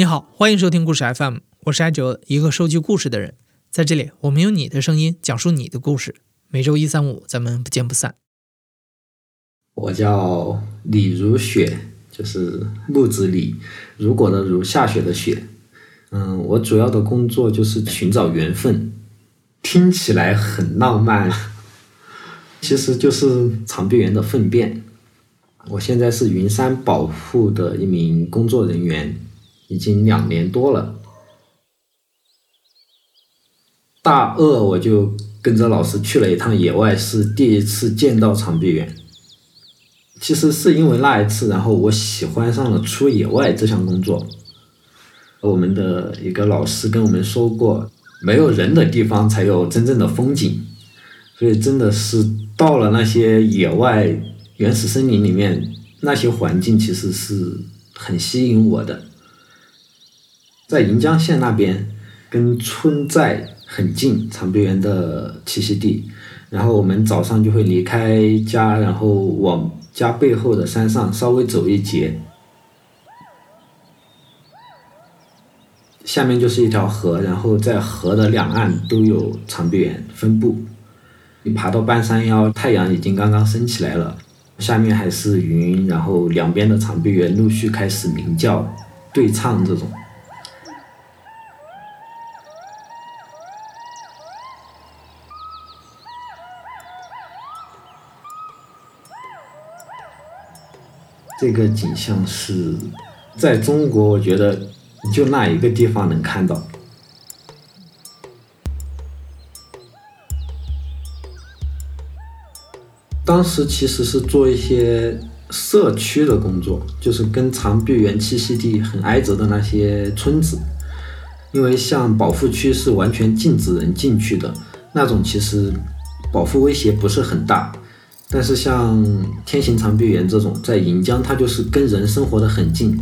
你好，欢迎收听故事 FM，我是艾哲，一个收集故事的人。在这里，我们用你的声音讲述你的故事。每周一、三、五，咱们不见不散。我叫李如雪，就是木子李，如果的如，下雪的雪。嗯，我主要的工作就是寻找缘分，听起来很浪漫，其实就是长臂猿的粪便。我现在是云山保护的一名工作人员。已经两年多了。大二我就跟着老师去了一趟野外，是第一次见到长臂猿。其实是因为那一次，然后我喜欢上了出野外这项工作。我们的一个老师跟我们说过，没有人的地方才有真正的风景。所以真的是到了那些野外原始森林里面，那些环境其实是很吸引我的。在盈江县那边，跟村寨很近，长臂猿的栖息地。然后我们早上就会离开家，然后往家背后的山上稍微走一截，下面就是一条河，然后在河的两岸都有长臂猿分布。你爬到半山腰，太阳已经刚刚升起来了，下面还是云，然后两边的长臂猿陆续开始鸣叫、对唱这种。这个景象是在中国，我觉得就那一个地方能看到。当时其实是做一些社区的工作，就是跟长臂猿栖息地很挨着的那些村子，因为像保护区是完全禁止人进去的，那种其实保护威胁不是很大。但是像天行长臂猿这种，在银江它就是跟人生活的很近，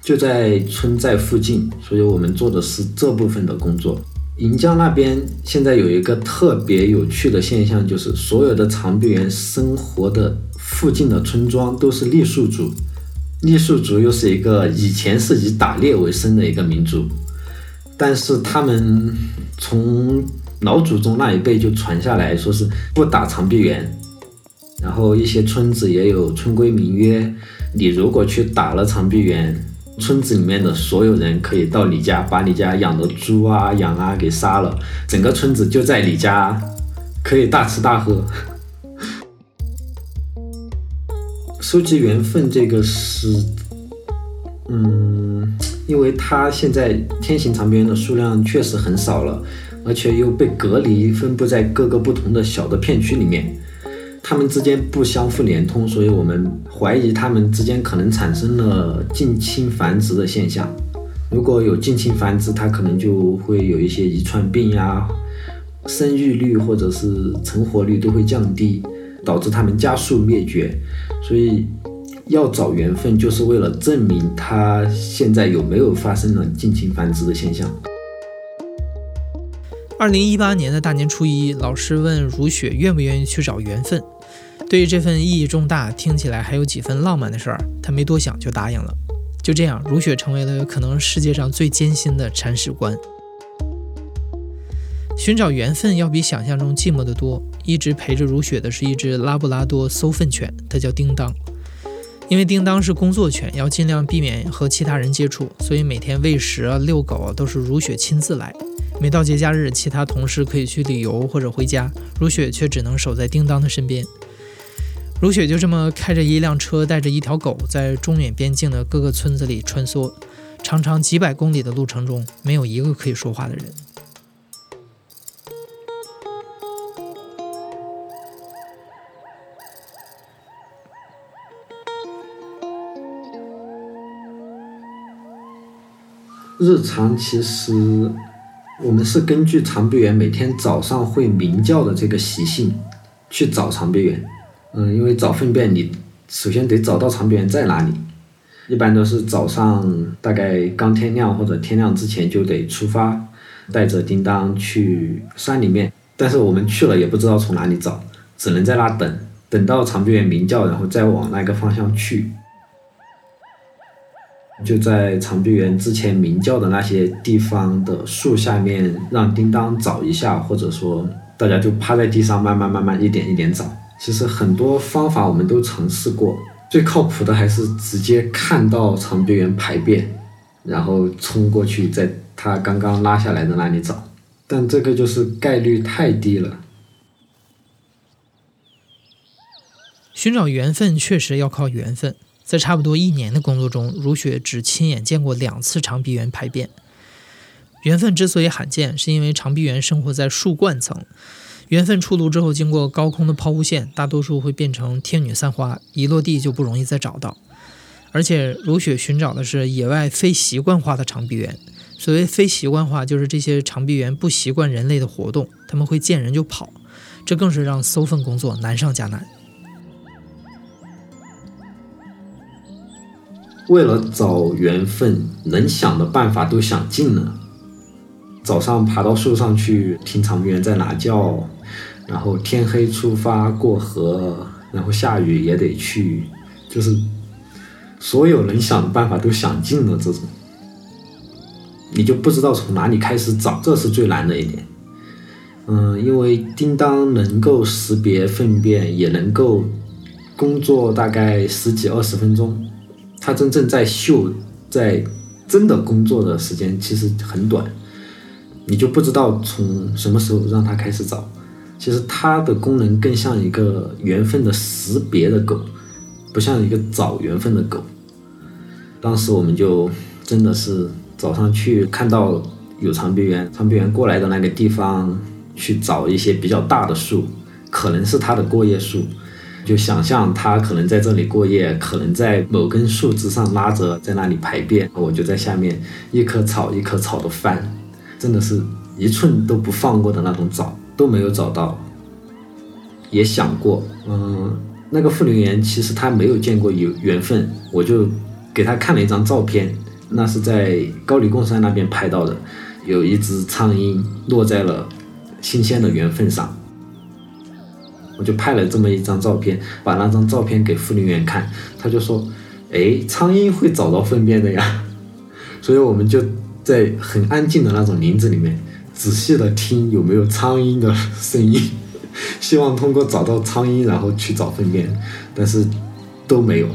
就在村寨附近，所以我们做的是这部分的工作。银江那边现在有一个特别有趣的现象，就是所有的长臂猿生活的附近的村庄都是傈僳族，傈僳族又是一个以前是以打猎为生的一个民族，但是他们从老祖宗那一辈就传下来说是不打长臂猿。然后一些村子也有村规民约，你如果去打了长臂猿，村子里面的所有人可以到你家把你家养的猪啊、羊啊给杀了，整个村子就在你家，可以大吃大喝。收集缘分这个是，嗯，因为它现在天行长臂猿的数量确实很少了，而且又被隔离分布在各个不同的小的片区里面。它们之间不相互连通，所以我们怀疑它们之间可能产生了近亲繁殖的现象。如果有近亲繁殖，它可能就会有一些遗传病呀，生育率或者是成活率都会降低，导致它们加速灭绝。所以要找缘分，就是为了证明它现在有没有发生了近亲繁殖的现象。二零一八年的大年初一，老师问如雪愿不愿意去找缘分。对于这份意义重大、听起来还有几分浪漫的事儿，他没多想就答应了。就这样，如雪成为了可能世界上最艰辛的铲屎官。寻找缘分要比想象中寂寞得多。一直陪着如雪的是一只拉布拉多搜粪犬，它叫叮当。因为叮当是工作犬，要尽量避免和其他人接触，所以每天喂食啊、遛狗啊都是如雪亲自来。每到节假日，其他同事可以去旅游或者回家，如雪却只能守在叮当的身边。如雪就这么开着一辆车，带着一条狗，在中缅边境的各个村子里穿梭。长长几百公里的路程中，没有一个可以说话的人。日常其实，我们是根据长臂猿每天早上会鸣叫的这个习性去找长臂猿。嗯，因为找粪便，你首先得找到长臂猿在哪里。一般都是早上大概刚天亮或者天亮之前就得出发，带着叮当去山里面。但是我们去了也不知道从哪里找，只能在那等，等到长臂猿鸣叫，然后再往那个方向去。就在长臂猿之前鸣叫的那些地方的树下面，让叮当找一下，或者说大家就趴在地上慢慢慢慢一点一点找。其实很多方法我们都尝试过，最靠谱的还是直接看到长臂猿排便，然后冲过去，在它刚刚拉下来的那里找。但这个就是概率太低了。寻找缘分确实要靠缘分。在差不多一年的工作中，如雪只亲眼见过两次长臂猿排便。缘分之所以罕见，是因为长臂猿生活在树冠层，缘分出炉之后，经过高空的抛物线，大多数会变成天女散花，一落地就不容易再找到。而且如雪寻找的是野外非习惯化的长臂猿。所谓非习惯化，就是这些长臂猿不习惯人类的活动，他们会见人就跑，这更是让搜粪工作难上加难。为了找缘分，能想的办法都想尽了。早上爬到树上去听长臂猿在哪叫，然后天黑出发过河，然后下雨也得去，就是所有能想的办法都想尽了。这种，你就不知道从哪里开始找，这是最难的一点。嗯，因为叮当能够识别粪便，也能够工作大概十几二十分钟。它真正在嗅，在真的工作的时间其实很短，你就不知道从什么时候让它开始找。其实它的功能更像一个缘分的识别的狗，不像一个找缘分的狗。当时我们就真的是早上去看到有长臂猿，长臂猿过来的那个地方去找一些比较大的树，可能是它的过夜树。就想象它可能在这里过夜，可能在某根树枝上拉着，在那里排便。我就在下面一棵草一棵草的翻，真的是一寸都不放过的那种找，都没有找到。也想过，嗯，那个护林员其实他没有见过有缘分，我就给他看了一张照片，那是在高黎贡山那边拍到的，有一只苍蝇落在了新鲜的缘分上。我就拍了这么一张照片，把那张照片给护林员看，他就说：“哎，苍蝇会找到粪便的呀。”所以我们就在很安静的那种林子里面，仔细的听有没有苍蝇的声音，希望通过找到苍蝇，然后去找粪便，但是都没有。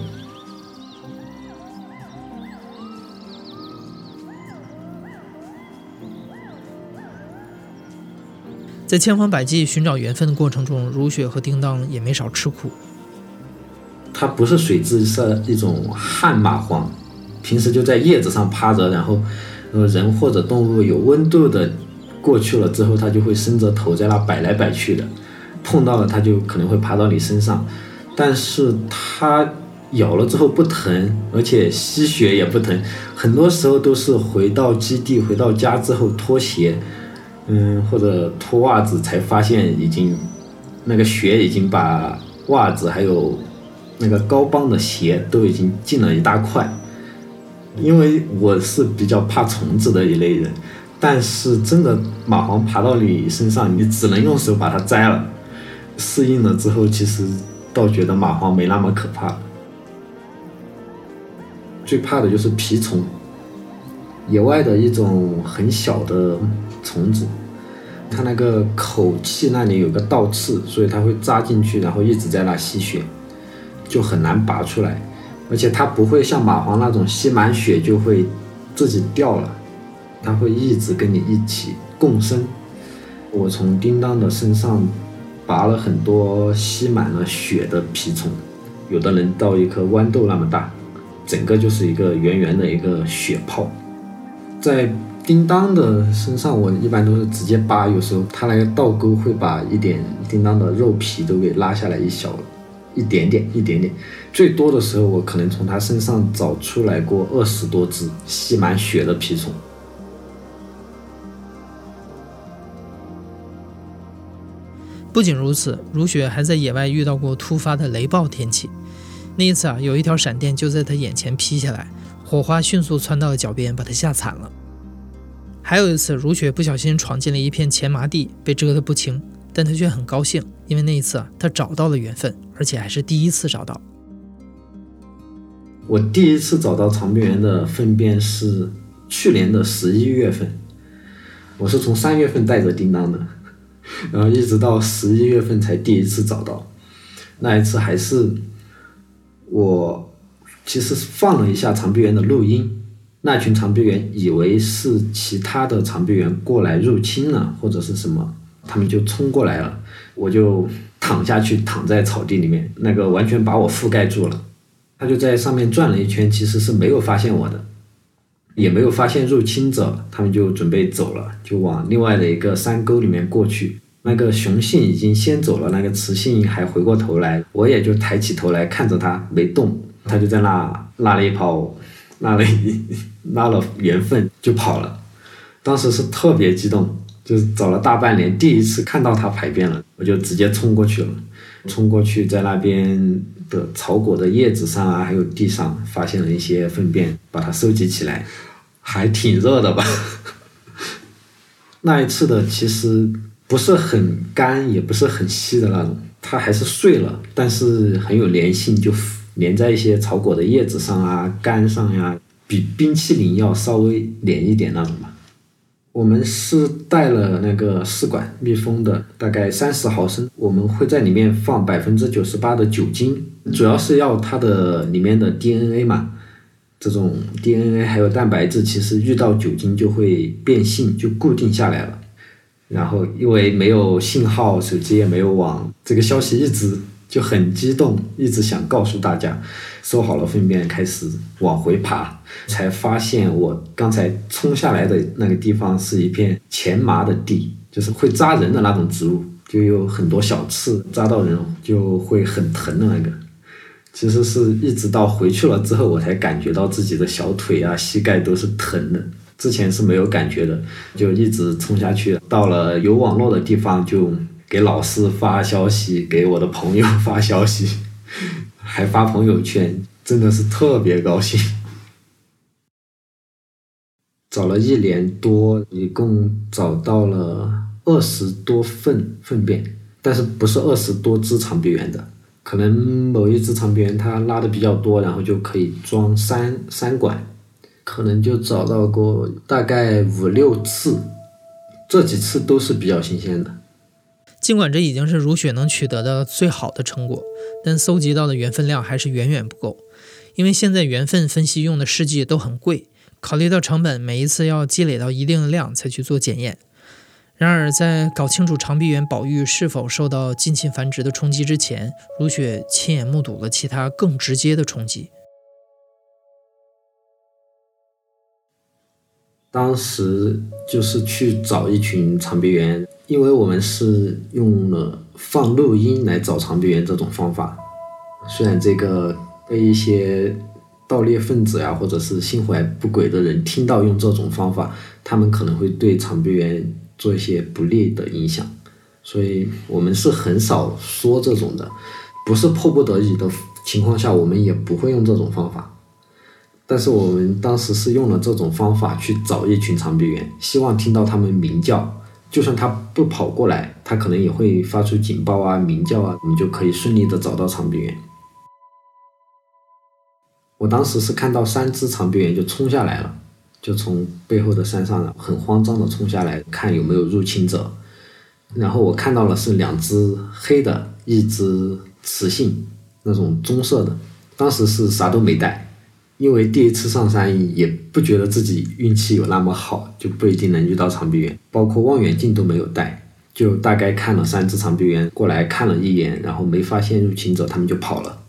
在千方百计寻找缘分的过程中，如雪和叮当也没少吃苦。它不是水蛭，是一种旱蚂蟥，平时就在叶子上趴着，然后，呃，人或者动物有温度的过去了之后，它就会伸着头在那摆来摆去的，碰到了它就可能会爬到你身上，但是它咬了之后不疼，而且吸血也不疼，很多时候都是回到基地、回到家之后脱鞋。嗯，或者脱袜子才发现已经那个血已经把袜子还有那个高帮的鞋都已经进了一大块。因为我是比较怕虫子的一类人，但是真的蚂蟥爬到你身上，你只能用手把它摘了。适应了之后，其实倒觉得蚂蟥没那么可怕。最怕的就是蜱虫，野外的一种很小的。虫子，它那个口气那里有个倒刺，所以它会扎进去，然后一直在那吸血，就很难拔出来。而且它不会像蚂蟥那种吸满血就会自己掉了，它会一直跟你一起共生。我从叮当的身上拔了很多吸满了血的蜱虫，有的人到一颗豌豆那么大，整个就是一个圆圆的一个血泡，在。叮当的身上，我一般都是直接扒，有时候它那个倒钩会把一点叮当的肉皮都给拉下来一小一点点，一点点。最多的时候，我可能从它身上找出来过二十多只吸满血的蜱虫。不仅如此，如雪还在野外遇到过突发的雷暴天气。那一次啊，有一条闪电就在他眼前劈下来，火花迅速窜到了脚边，把他吓惨了。还有一次，如雪不小心闯进了一片前麻地，被蛰得不轻，但她却很高兴，因为那一次她找到了缘分，而且还是第一次找到。我第一次找到长臂猿的粪便是去年的十一月份，我是从三月份带着叮当的，然后一直到十一月份才第一次找到。那一次还是我其实放了一下长臂猿的录音，那群长臂猿以为是其他的长臂猿过来入侵了或者是什么，他们就冲过来了，我就躺下去躺在草地里面，那个完全把我覆盖住了。他就在上面转了一圈，其实是没有发现我的，也没有发现入侵者，他们就准备走了，就往另外的一个山沟里面过去。那个雄性已经先走了，那个雌性还回过头来，我也就抬起头来看着它，没动，它就在那拉了一泡，拉了一拉了缘分就跑了。当时是特别激动，就是找了大半年，第一次看到它排便了，我就直接冲过去了，冲过去在那边。的草果的叶子上啊，还有地上发现了一些粪便，把它收集起来，还挺热的吧？那一次的其实不是很干，也不是很稀的那种，它还是碎了，但是很有粘性，就粘在一些草果的叶子上啊、干上呀，比冰淇淋要稍微黏一点那种吧。我们是带了那个试管密封的，大概三十毫升，我们会在里面放百分之九十八的酒精，主要是要它的里面的 DNA 嘛，这种 DNA 还有蛋白质，其实遇到酒精就会变性，就固定下来了。然后因为没有信号，手机也没有网，这个消息一直。就很激动，一直想告诉大家，收好了粪便，开始往回爬，才发现我刚才冲下来的那个地方是一片前麻的地，就是会扎人的那种植物，就有很多小刺，扎到人就会很疼的那个。其实是一直到回去了之后，我才感觉到自己的小腿啊、膝盖都是疼的，之前是没有感觉的，就一直冲下去，到了有网络的地方就。给老师发消息，给我的朋友 发消息，还发朋友圈，真的是特别高兴。找了一年多，一共找到了二十多份粪便，但是不是二十多只长臂猿的，可能某一只长臂猿它拉的比较多，然后就可以装三三管，可能就找到过大概五六次，这几次都是比较新鲜的。尽管这已经是如雪能取得的最好的成果，但搜集到的缘分量还是远远不够。因为现在缘分分析用的试剂都很贵，考虑到成本，每一次要积累到一定的量才去做检验。然而，在搞清楚长臂猿保育是否受到近亲繁殖的冲击之前，如雪亲眼目睹了其他更直接的冲击。当时就是去找一群长臂猿。因为我们是用了放录音来找长臂猿这种方法，虽然这个被一些盗猎分子呀，或者是心怀不轨的人听到用这种方法，他们可能会对长臂猿做一些不利的影响，所以我们是很少说这种的，不是迫不得已的情况下，我们也不会用这种方法。但是我们当时是用了这种方法去找一群长臂猿，希望听到它们鸣叫。就算它不跑过来，它可能也会发出警报啊、鸣叫啊，我们就可以顺利的找到长臂猿。我当时是看到三只长臂猿就冲下来了，就从背后的山上很慌张的冲下来，看有没有入侵者。然后我看到了是两只黑的，一只雌性，那种棕色的。当时是啥都没带。因为第一次上山，也不觉得自己运气有那么好，就不一定能遇到长臂猿，包括望远镜都没有带，就大概看了三只长臂猿过来看了一眼，然后没发现入侵者，他们就跑了。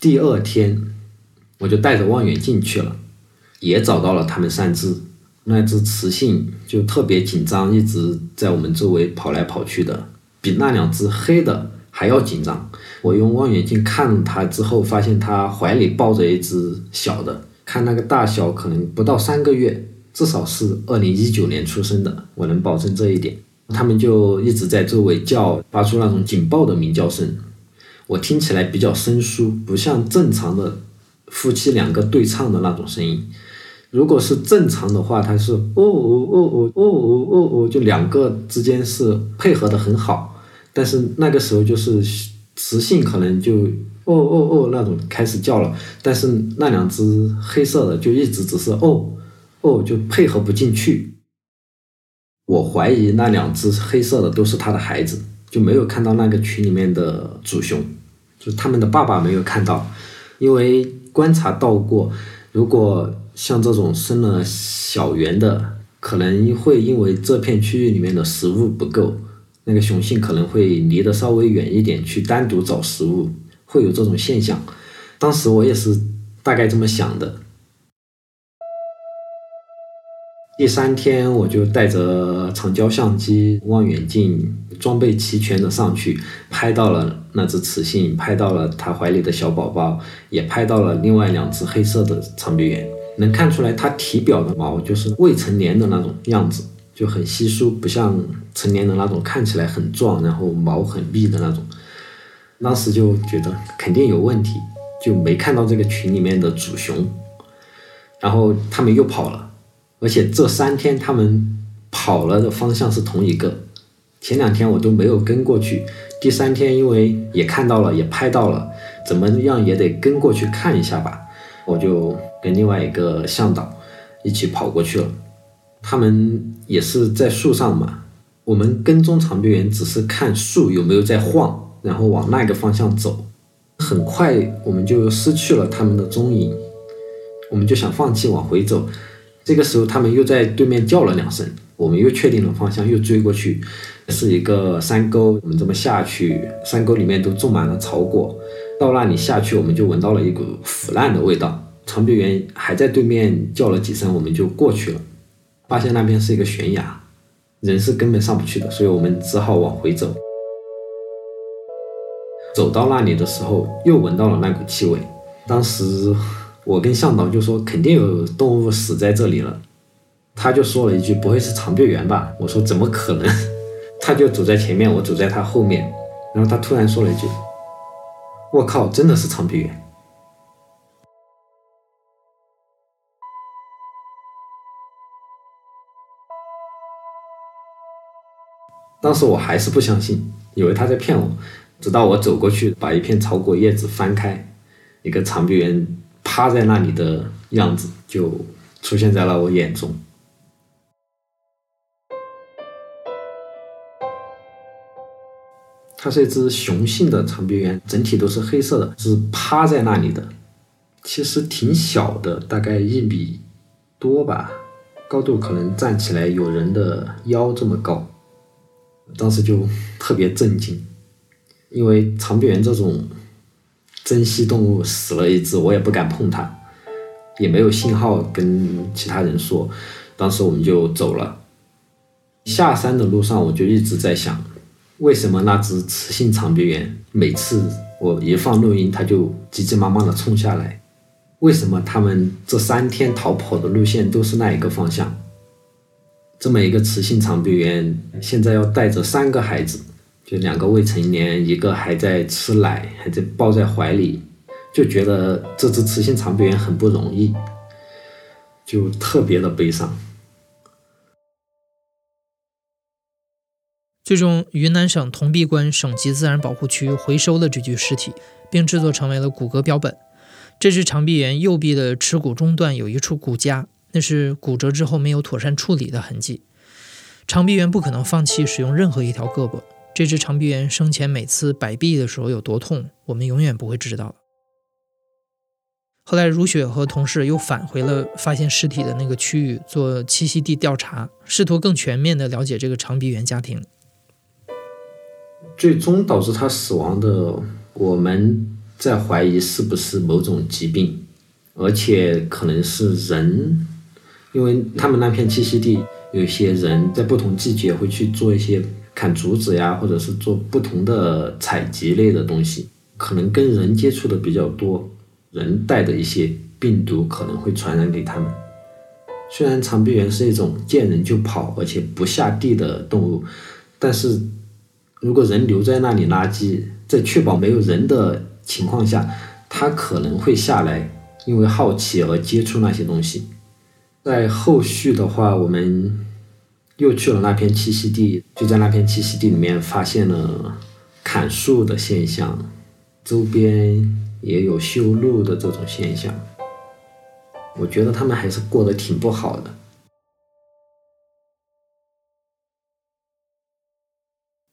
第二天，我就带着望远镜去了，也找到了他们三只，那只雌性就特别紧张，一直在我们周围跑来跑去的，比那两只黑的。还要紧张。我用望远镜看它之后，发现它怀里抱着一只小的，看那个大小可能不到三个月，至少是二零一九年出生的，我能保证这一点。它们就一直在周围叫，发出那种警报的鸣叫声，我听起来比较生疏，不像正常的夫妻两个对唱的那种声音。如果是正常的话，它是哦哦哦哦哦哦哦哦，就两个之间是配合的很好。但是那个时候就是雌性可能就哦哦哦那种开始叫了，但是那两只黑色的就一直只是哦哦就配合不进去。我怀疑那两只黑色的都是它的孩子，就没有看到那个群里面的主雄，就他们的爸爸没有看到，因为观察到过，如果像这种生了小圆的，可能会因为这片区域里面的食物不够，那个雄性可能会离得稍微远一点去单独找食物，会有这种现象。当时我也是大概这么想的。第三天，我就带着长焦相机、望远镜，装备齐全的上去，拍到了那只雌性，拍到了它怀里的小宝宝，也拍到了另外两只黑色的长臂猿。能看出来，它体表的毛就是未成年的那种样子，就很稀疏，不像成年的那种看起来很壮，然后毛很密的那种。当时就觉得肯定有问题，就没看到这个群里面的主雄，然后他们又跑了。而且这三天他们跑了的方向是同一个，前两天我都没有跟过去，第三天因为也看到了也拍到了，怎么样也得跟过去看一下吧，我就跟另外一个向导一起跑过去了，他们也是在树上嘛，我们跟踪长臂猿只是看树有没有在晃，然后往那个方向走，很快我们就失去了他们的踪影，我们就想放弃往回走。这个时候，他们又在对面叫了两声，我们又确定了方向，又追过去，是一个山沟。我们这么下去，山沟里面都种满了草果。到那里下去，我们就闻到了一股腐烂的味道。长臂猿还在对面叫了几声，我们就过去了，发现那边是一个悬崖，人是根本上不去的，所以我们只好往回走。走到那里的时候，又闻到了那股气味，当时。我跟向导就说肯定有动物死在这里了，他就说了一句不会是长臂猿吧？我说怎么可能？他就走在前面，我走在他后面，然后他突然说了一句：“我靠，真的是长臂猿！”当时我还是不相信，以为他在骗我，直到我走过去把一片草果叶子翻开，一个长臂猿。趴在那里的样子就出现在了我眼中。它是一只雄性的长臂猿，整体都是黑色的，是趴在那里的。其实挺小的，大概一米多吧，高度可能站起来有人的腰这么高。当时就特别震惊，因为长臂猿这种。珍稀动物死了一只，我也不敢碰它，也没有信号跟其他人说。当时我们就走了。下山的路上，我就一直在想，为什么那只雌性长臂猿每次我一放录音，它就急急忙忙的冲下来？为什么它们这三天逃跑的路线都是那一个方向？这么一个雌性长臂猿，现在要带着三个孩子。就两个未成年，一个还在吃奶，还在抱在怀里，就觉得这只雌性长臂猿很不容易，就特别的悲伤。最终，云南省铜壁关省级自然保护区回收了这具尸体，并制作成为了骨骼标本。这只长臂猿右臂的耻骨中段有一处骨痂，那是骨折之后没有妥善处理的痕迹。长臂猿不可能放弃使用任何一条胳膊。这只长臂猿生前每次摆臂的时候有多痛，我们永远不会知道。后来，如雪和同事又返回了发现尸体的那个区域做栖息地调查，试图更全面地了解这个长臂猿家庭。最终导致他死亡的，我们在怀疑是不是某种疾病，而且可能是人，因为他们那片栖息地有一些人在不同季节会去做一些。砍竹子呀，或者是做不同的采集类的东西，可能跟人接触的比较多，人带的一些病毒可能会传染给他们。虽然长臂猿是一种见人就跑而且不下地的动物，但是如果人留在那里垃圾，在确保没有人的情况下，它可能会下来，因为好奇而接触那些东西。在后续的话，我们。又去了那片栖息地，就在那片栖息地里面发现了砍树的现象，周边也有修路的这种现象。我觉得他们还是过得挺不好的。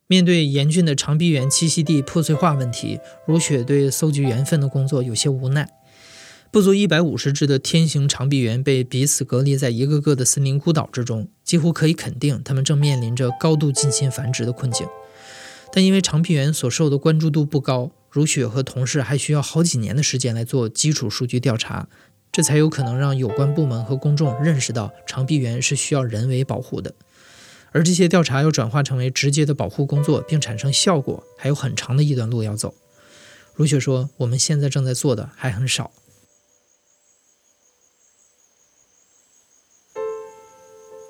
面对严峻的长臂猿栖息地破碎化问题，如雪对搜集缘分的工作有些无奈。不足一百五十只的天行长臂猿被彼此隔离在一个个的森林孤岛之中，几乎可以肯定，它们正面临着高度近亲繁殖的困境。但因为长臂猿所受的关注度不高，如雪和同事还需要好几年的时间来做基础数据调查，这才有可能让有关部门和公众认识到长臂猿是需要人为保护的。而这些调查要转化成为直接的保护工作并产生效果，还有很长的一段路要走。如雪说：“我们现在正在做的还很少。”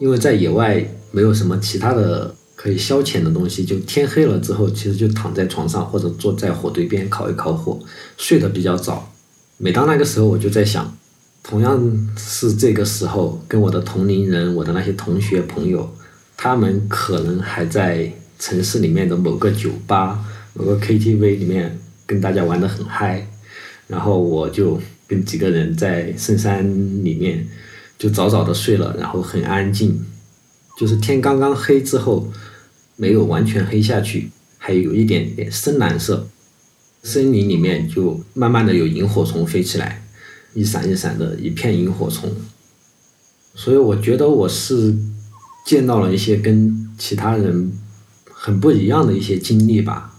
因为在野外没有什么其他的可以消遣的东西，就天黑了之后，其实就躺在床上或者坐在火堆边烤一烤火，睡得比较早。每当那个时候，我就在想，同样是这个时候，跟我的同龄人、我的那些同学朋友，他们可能还在城市里面的某个酒吧、某个 KTV 里面跟大家玩得很嗨，然后我就跟几个人在深山里面。就早早的睡了，然后很安静，就是天刚刚黑之后，没有完全黑下去，还有一点点深蓝色。森林里面就慢慢的有萤火虫飞起来，一闪一闪的一片萤火虫。所以我觉得我是见到了一些跟其他人很不一样的一些经历吧。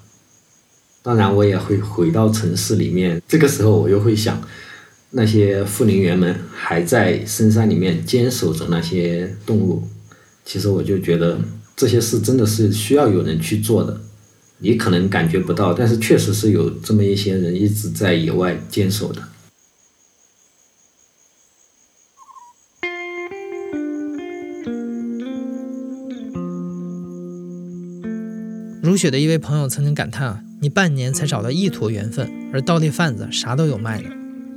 当然我也会回到城市里面，这个时候我又会想。那些护林员们还在深山里面坚守着那些动物，其实我就觉得这些事真的是需要有人去做的。你可能感觉不到，但是确实是有这么一些人一直在野外坚守的。如雪的一位朋友曾经感叹：“啊，你半年才找到一坨缘分，而盗猎贩子啥都有卖的。”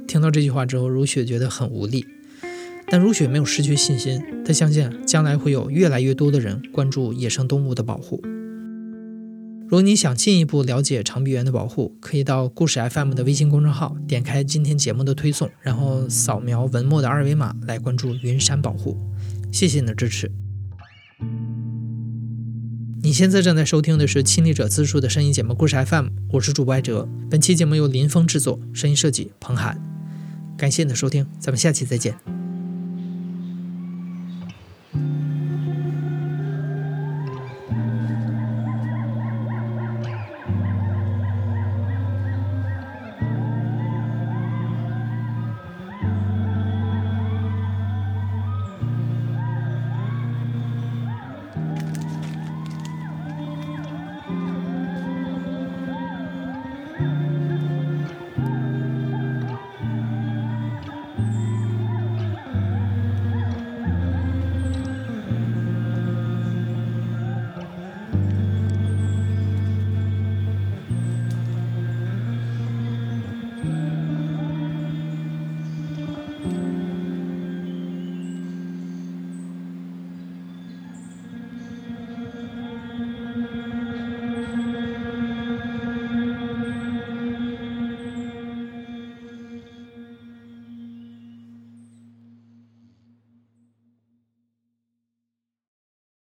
听到这句话之后，如雪觉得很无力，但如雪没有失去信心。她相信将来会有越来越多的人关注野生动物的保护。如果你想进一步了解长臂猿的保护，可以到故事 FM 的微信公众号，点开今天节目的推送，然后扫描文末的二维码来关注云山保护。谢谢你的支持。你现在正在收听的是亲历者自述的声音节目故事 FM，我是主播艾哲。本期节目由林峰制作，声音设计彭涵。感谢你的收听，咱们下期再见。